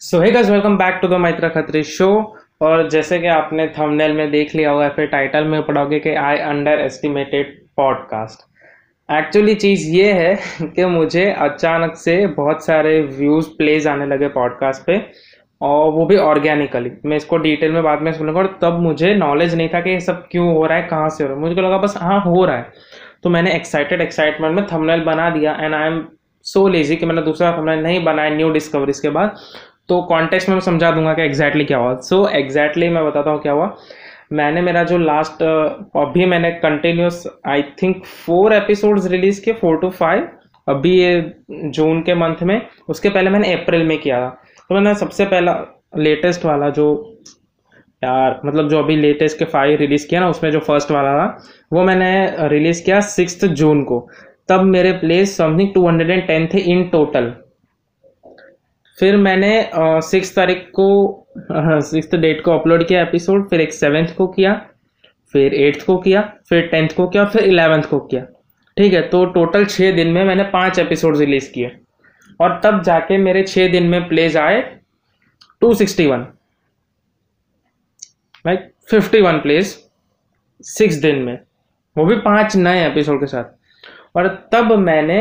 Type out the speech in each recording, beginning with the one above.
So hey guys welcome back to the Maitra Khatri show और जैसे कि आपने थंबनेल में देख लिया होगा, फिर टाइटल में पढ़ोगे कि I underestimated podcast actually चीज़ ये है कि मुझे अचानक से बहुत सारे व्यूज़ प्लेज आने लगे पॉडकास्ट पे, और वो भी ऑर्गेनिकली मैं इसको डिटेल में बाद में सुनूँगा, और तब मुझे नॉलेज नहीं था कि ये सब क्यों हो रहा है, कहाँ से हो रहा है. मुझे लगा बस हाँ हो रहा है. तो मैंने एक्साइटेड एक्साइटमेंट में थंबनेल बना दिया and I am so lazy कि मैंने दूसरा थंबनेल नहीं बनाया न्यू डिस्कवरीज के बाद. तो कॉन्टेक्स्ट में मैं समझा दूँगा कि एग्जैक्टली क्या हुआ। सो so, एग्जैक्टली मैं बताता हूँ क्या हुआ। मैंने मेरा जो लास्ट अभी मैंने continuous I think four episodes release किए फोर टू फाइव अभी ये जून के मंथ में उसके पहले मैंने अप्रैल में किया था। तो मैंने सबसे पहला लेटेस्ट वाला जो यार मतलब जो अभी लेटेस्ट के फाइव रिलीज़ किया ना उसमें जो फ़र्स्ट वाला था वो मैंने रिलीज़ किया सिक्स जून को। तब मेरे plays something two hundred and ten थे इन टोटल फिर मैंने सिक्स तारीख को सिक्स डेट को अपलोड किया एपिसोड फिर एक सेवेंथ को किया, फिर एट्थ को किया, फिर टेंथ को किया, फिर इलेवेंथ को किया। ठीक है तो टोटल छः दिन में मैंने पाँच एपिसोड रिलीज़ किए। और तब जाके मेरे छः दिन में प्लेज आए two sixty one like fifty one plays six दिन में। वो भी पाँच नए एपिसोड के साथ। और तब मैंने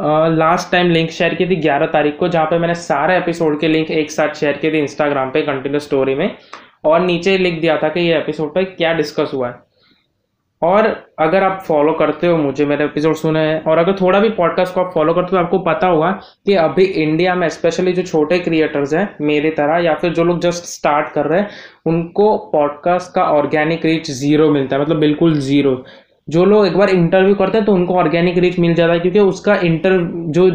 लास्ट टाइम लिंक शेयर की थी ग्यारह तारीख को, जहाँ पे मैंने सारे एपिसोड के लिंक एक साथ शेयर किए थे इंस्टाग्राम पे कंटिन्यू स्टोरी में। और नीचे लिख दिया था कि ये एपिसोड पे क्या डिस्कस हुआ है। और अगर आप फॉलो करते हो मुझे, मेरे एपिसोड सुने हैं, और अगर थोड़ा भी पॉडकास्ट को आप फॉलो करते हो आपको पता होगा कि अभी इंडिया में स्पेशली जो छोटे क्रिएटर्स हैं, मेरे तरह, या फिर जो लोग जस्ट स्टार्ट कर रहे हैं, उनको पॉडकास्ट का ऑर्गेनिक रीच ज़ीरो मिलता है मतलब बिल्कुल ज़ीरो जो लोग एक बार इंटरव्यू करते हैं तो उनको ऑर्गेनिक रीच मिल जाता है, क्योंकि उसका इंटर जो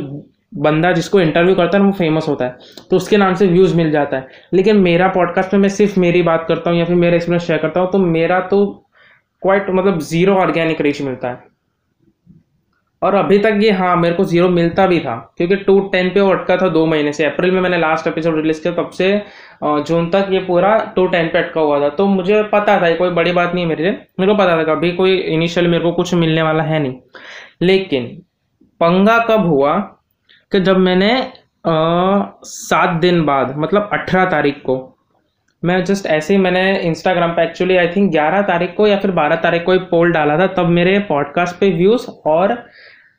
बंदा जिसको इंटरव्यू करता है वो फ़ेमस होता है तो उसके नाम से व्यूज़ मिल जाता है। लेकिन मेरा पॉडकास्ट में मैं सिर्फ़ मेरी बात करता हूँ या फिर मेरा एक्सपीरियंस शेयर करता हूँ तो मेरा तो क्वाइट मतलब ज़ीरो ऑर्गेनिक रीच मिलता है। और अभी तक ये हाँ मेरे को ज़ीरो मिलता भी था, क्योंकि टू टेन पे वो अटका था दो महीने से। अप्रैल में मैंने लास्ट एपिसोड रिलीज़ किया, तब से जून तक ये पूरा टू टेन पे अटका हुआ था। तो मुझे पता था, ये कोई बड़ी बात नहीं है मेरे लिए। मेरे को पता था अभी कोई इनिशियल मेरे को कुछ मिलने वाला है नहीं। लेकिन पंगा कब हुआ कि जब मैंने सात दिन बाद मतलब अठारह तारीख को, मैं जस्ट ऐसे ही मैंने इंस्टाग्राम पे एक्चुअली आई थिंक ग्यारह तारीख को या फिर बारह तारीख को एक पोल डाला था, तब मेरे पॉडकास्ट पे व्यूज़ और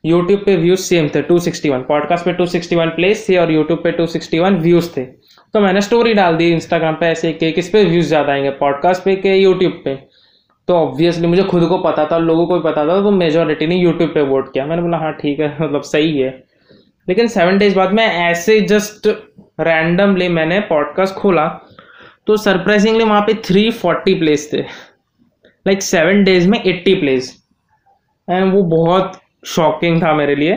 यूट्यूब पे व्यूज़ सेम थे 261 पॉडकास्ट पे 261 प्लेस थे और यूट्यूब पे 261 व्यूज़ थे। तो मैंने स्टोरी डाल दी इंस्टाग्राम पे ऐसे कि किस पे व्यूज़ ज़्यादा आएँगे पॉडकास्ट पे के यूट्यूब पे। तो ऑब्वियसली मुझे खुद को पता था, लोगों को भी पता था तो मेजोरिटी ने यूट्यूब पे वोट किया। मैंने बोला हाँ ठीक है मतलब सही है। लेकिन सेवन डेज़ बाद मैं ऐसे जस्ट रैंडमली मैंने पॉडकास्ट खोला तो सरप्राइजिंगली वहाँ पे थ्री फोर्टी प्लेस थे। लाइक सेवन डेज़ में एट्टी प्लेस एंड वो बहुत शॉकिंग था मेरे लिए,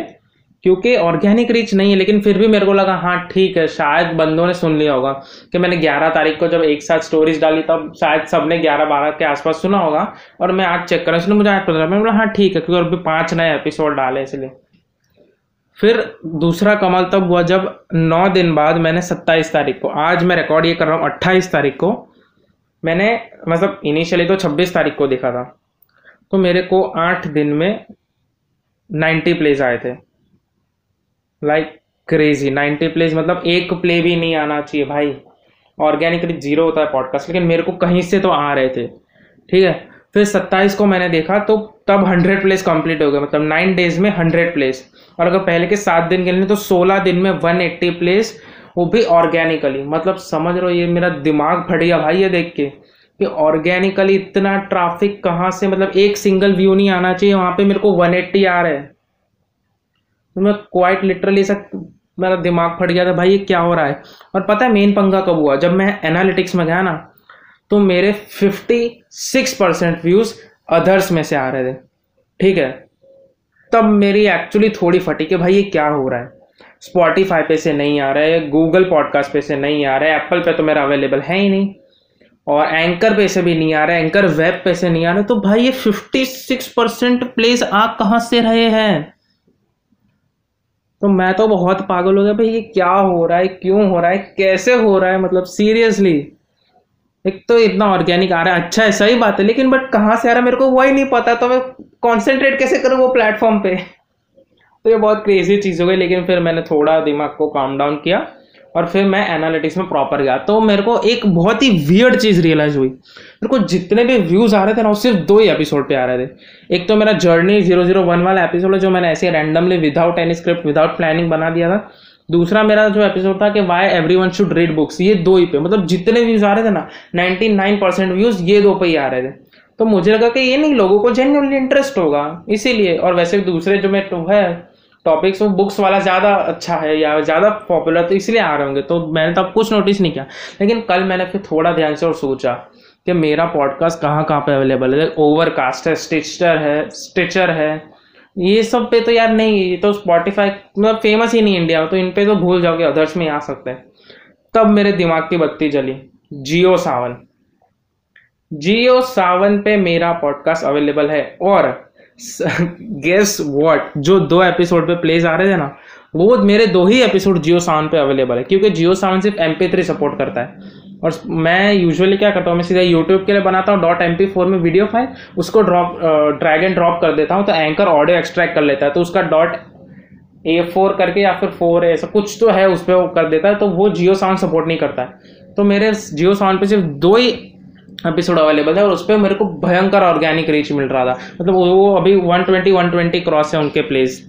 क्योंकि ऑर्गेनिक रीच नहीं है, लेकिन फिर भी मेरे को लगा हाँ ठीक है, शायद बंदों ने सुन लिया होगा कि मैंने 11 तारीख को जब एक साथ स्टोरीज डाली, तब शायद सबने 11 बारह के आसपास सुना होगा, और मैं आज चेक करा इसलिए मुझे आज पता मैंने बोला हाँ ठीक है, क्योंकि अभी पाँच नए एपिसोड डाले इसलिए। फिर दूसरा कमाल तब हुआ जब नौ दिन बाद मैंने सत्ताईस तारीख को, आज मैं रिकॉर्ड ये कर रहा हूँ, अट्ठाईस तारीख को, मैंने मतलब इनिशियली तो छब्बीस तारीख को देखा था तो मेरे को आठ दिन में नाइन्टी प्लेज आए थे। लाइक क्रेजी नाइन्टी प्लेज मतलब एक प्ले भी नहीं आना चाहिए भाई। ऑर्गेनिकली ज़ीरो होता है पॉडकास्ट लेकिन मेरे को कहीं से तो आ रहे थे। ठीक है? फिर सत्ताईस को मैंने देखा तो तब हंड्रेड प्लेस कंप्लीट हो गए। मतलब नाइन डेज़ में हंड्रेड प्लेस। और अगर पहले के सात दिन के लिए तो सोलह दिन में वन एट्टी प्लेस वो भी ऑर्गेनिकली मतलब समझ रहे हो, ये मेरा दिमाग फट गया भाई ये देख के। कि ऑर्गेनिकली इतना ट्रैफ़िक कहाँ से मतलब एक सिंगल व्यू नहीं आना चाहिए, वहाँ पे मेरे को 180 आ रहा है। तो मैं क्वाइट लिटरली सब मेरा दिमाग फट गया था, भाई ये क्या हो रहा है? और पता है मेन पंगा कब हुआ? जब मैं एनालिटिक्स में गया ना तो मेरे 56 परसेंट व्यूज़ अदर्स में से आ रहे थे। ठीक है? तब मेरी एक्चुअली थोड़ी फटी कि भाई ये क्या हो रहा है? स्पॉटिफाई पे से नहीं आ रहा है गूगल पॉडकास्ट पे से नहीं आ रहा है एप्पल पे तो मेरा अवेलेबल है ही नहीं। और एंकर पे से भी नहीं आ रहा एंकर वेब पे से नहीं आ रहा तो भाई ये 56 परसेंट प्लेस आ कहाँ से रहे हैं? तो मैं तो बहुत पागल हो गया, भाई ये क्या हो रहा है, क्यों हो रहा है, कैसे हो रहा है मतलब सीरियसली एक तो इतना ऑर्गेनिक आ रहा है अच्छा है, सही बात है, लेकिन बट कहाँ से आ रहा है, मेरे को वही नहीं पता तो मैं कॉन्सेंट्रेट कैसे करूँ वो प्लेटफॉर्म पे? तो ये बहुत क्रेजी चीज़ हो गई, लेकिन फिर मैंने थोड़ा दिमाग को काम डाउन किया। और फिर मैं एनालिटिक्स में प्रॉपर गया। तो मेरे को एक बहुत ही वियर्ड चीज़ रियलाइज़ हुई। मेरे को जितने भी व्यूज़ आ रहे थे ना, वो सिर्फ़ दो ही एपिसोड पे आ रहे थे। एक तो मेरा जर्नी ज़ीरो ज़ीरो वन वाला एपिसोड है, जो मैंने ऐसे randomly without any script without planning बना दिया था। दूसरा मेरा जो एपिसोड था कि why everyone should read books ये दो ही पे मतलब जितने व्यूज़ आ रहे थे ना नाइनटी नाइन परसेंट व्यूज़ ये दो पे ही आ रहे थे। तो मुझे लगा कि ये नहीं, लोगों को जेन्यूनली इंटरेस्ट होगा। इसीलिए, और वैसे दूसरे जो मैं है टॉपिक्स वो बुक्स वाला ज़्यादा अच्छा है या ज़्यादा पॉपुलर तो इसलिए आ रहे होंगे। तो मैंने तब कुछ नोटिस नहीं किया। लेकिन कल मैंने फिर थोड़ा ध्यान से और सोचा कि मेरा पॉडकास्ट कहाँ कहाँ पे अवेलेबल है? ओवरकास्ट है स्टिचर है स्टिचर है। ये सब पे तो यार नहीं, ये तो स्पॉटिफाई मतलब फ़ेमस ही नहीं इंडिया में तो इन पे तो भूल जाओगे अदर्स में आ सकते हैं। तब मेरे दिमाग की बत्ती जली। जियो सावन जियो सावन पे मेरा पॉडकास्ट अवेलेबल है और गेस व्हाट जो दो एपिसोड पे प्लेस आ रहे थे ना, वो मेरे दो ही एपिसोड जियो सावन पे अवेलेबल है, क्योंकि जियो सावन सिर्फ़ एम थ्री सपोर्ट करता है। और मैं यूजुअली क्या करता हूँ, मैं सीधा यूट्यूब के लिए बनाता हूँ डॉट एम पी फोर में वीडियो फ़ाइल उसको ड्रॉप ड्रैग एंड ड्रॉप कर देता हूँ तो एंकर ऑडियो एक्सट्रैक्ट कर लेता है तो उसका डॉट ए फोर करके या फिर फोर ऐसा कुछ तो है, उस पर वो कर देता है तो वो जियो साउंड सपोर्ट नहीं करता है। तो मेरे जियो साउंड पे सिर्फ़ दो ही एपिसोड अवेलेबल है और उस पर मेरे को भयंकर ऑर्गेनिक रीच मिल रहा था। मतलब वो अभी 120 120 क्रॉस है उनके प्लेस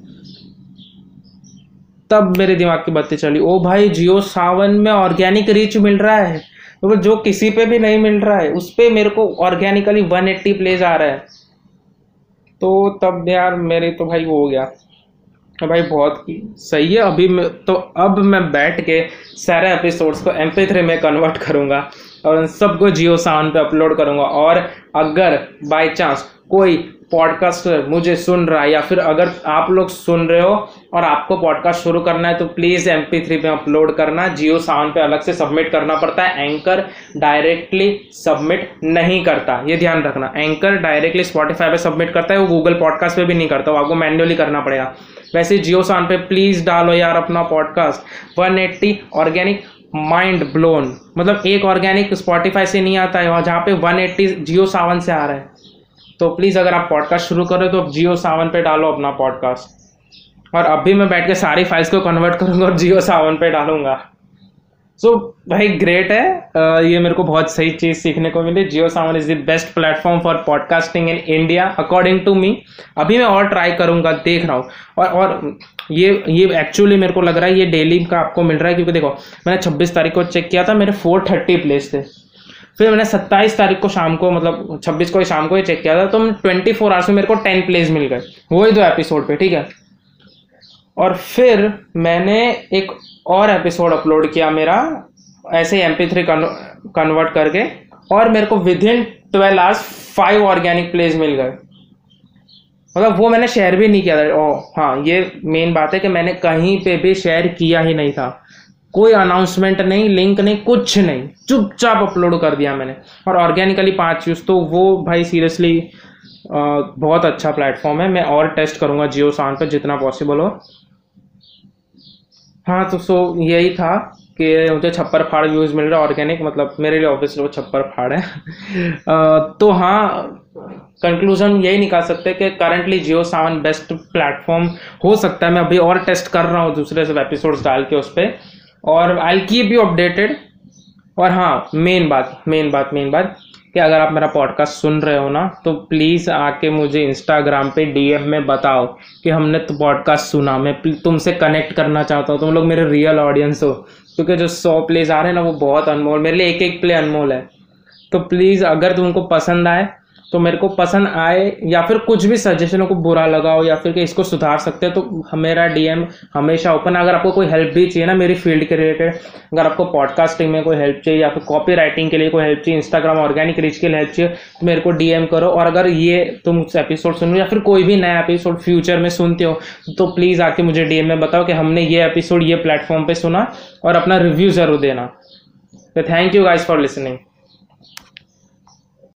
तब मेरे दिमाग की बातें चली, ओ भाई, जियो सावन में ऑर्गेनिक रीच मिल रहा है। तो जो किसी पे भी नहीं मिल रहा है उस पर मेरे को ऑर्गेनिकली 180 प्लेज आ रहा है। तो तब यार मेरे तो भाई वो हो गया। तो भाई बहुत सही है। अभी मैं तो अब मैं बैठ के सारे एपिसोड्स को एम थ्री में कन्वर्ट करूँगा। और उन सबको जियो सावन पे अपलोड करूँगा। और अगर बाय चांस कोई पॉडकास्टर मुझे सुन रहा है या फिर अगर आप लोग सुन रहे हो और आपको पॉडकास्ट शुरू करना है तो प्लीज़ एम पी थ्री पे अपलोड करना। जियो सावन पे अलग से सबमिट करना पड़ता है। एंकर डायरेक्टली सबमिट नहीं करता। ये ध्यान रखना। एंकर डायरेक्टली स्पॉटिफाई पे सबमिट करता है। वो गूगल पॉडकास्ट पे भी नहीं करता। वो आपको मैन्युअली करना पड़ेगा। वैसे जियो सावन पे प्लीज़ डालो यार अपना podcast one organic mind blown मतलब एक ऑर्गेनिक स्पॉटिफाई से नहीं आता है और जहाँ पे वन एट्टी जियो सावन से आ रहा है। तो प्लीज़ अगर आप पॉडकास्ट शुरू करो तो जियो सावन पे डालो अपना पॉडकास्ट और अब भी मैं बैठ के सारी फाइल्स को कन्वर्ट करूँगा और जियो सावन पे डालूँगा। सो so, भाई ग्रेट है। ये मेरे को बहुत सही चीज़ सीखने को मिली। Jio Saavn is the best platform for podcasting in India according to me अभी मैं और ट्राई करूँगा देख रहा हूँ। और और ये ये एक्चुअली मेरे को लग रहा है ये डेली का आपको मिल रहा है क्योंकि देखो मैंने 26 तारीख को चेक किया था मेरे 430 प्लेस थे। फिर मैंने सत्ताईस तारीख को शाम को मतलब छब्बीस को शाम को ही चेक किया था तो ट्वेंटी फोर आवर्स में मेरे को टेन प्लेस मिल गए। वही दो एपिसोड पे ठीक है? और फिर मैंने एक और एपिसोड अपलोड किया मेरा, ऐसे एम पी थ्री कन्वर्ट करके, और मेरे को within twelve hours five organic plays मिल गए। मतलब वो मैंने शेयर भी नहीं किया था। ओ हाँ ये मेन बात है कि मैंने कहीं पे भी शेयर किया ही नहीं था। कोई अनाउंसमेंट नहीं लिंक नहीं, कुछ नहीं। चुपचाप अपलोड कर दिया मैंने। और ऑर्गेनिकली पाँच यूज़ तो वो भाई सीरियसली बहुत अच्छा प्लेटफॉर्म है। मैं और टेस्ट करूँगा जियो साउंड पर जितना पॉसिबल हो। हाँ तो सो यही था कि मुझे छप्पर फाड़ व्यूज़ मिल रहा है ऑर्गेनिक मतलब मेरे लिए ऑब्वियसली वो छप्पर फाड़ है। तो हाँ कंक्लूजन यही निकाल सकते हैं कि currently Jio Saavn best platform हो सकता है। मैं अभी और टेस्ट कर रहा हूँ दूसरे से एपिसोड्स डाल के उस पर और आई कीप यू अपडेटेड और हाँ मेन बात मेन बात मेन बात। कि अगर आप मेरा पॉडकास्ट सुन रहे हो ना तो प्लीज़ आके मुझे इंस्टाग्राम पे डीएम में बताओ कि हमने तो पॉडकास्ट सुना। मैं तुमसे कनेक्ट करना चाहता हूँ। तुम लोग मेरे रियल ऑडियंस हो। क्योंकि जो सौ प्लेज आ रहे हैं ना, वो बहुत अनमोल, मेरे लिए एक एक प्ले अनमोल है। तो प्लीज़ अगर तुमको पसंद आए तो मेरे को पसंद आए, या फिर कुछ भी सजेशनों को बुरा लगाओ या फिर कि इसको सुधार सकते हैं तो मेरा डीएम हमेशा ओपन अगर आपको कोई हेल्प भी चाहिए ना मेरी फ़ील्ड के रिलेटेड अगर आपको पॉडकास्टिंग में कोई हेल्प चाहिए, या फिर कॉपी राइटिंग के लिए कोई हेल्प चाहिए इंस्टाग्राम ऑर्गेनिक रीच के लिए हेल्प चाहिए तो मेरे को डीएम करो। और अगर ये तुम एपिसोड सुनो या फिर कोई भी नया एपिसोड फ्यूचर में सुनते हो तो प्लीज़ आके मुझे डीएम में बताओ कि हमने ये एपिसोड ये प्लेटफॉर्म पर सुना, और अपना रिव्यू ज़रूर देना। तो thank you guys for listening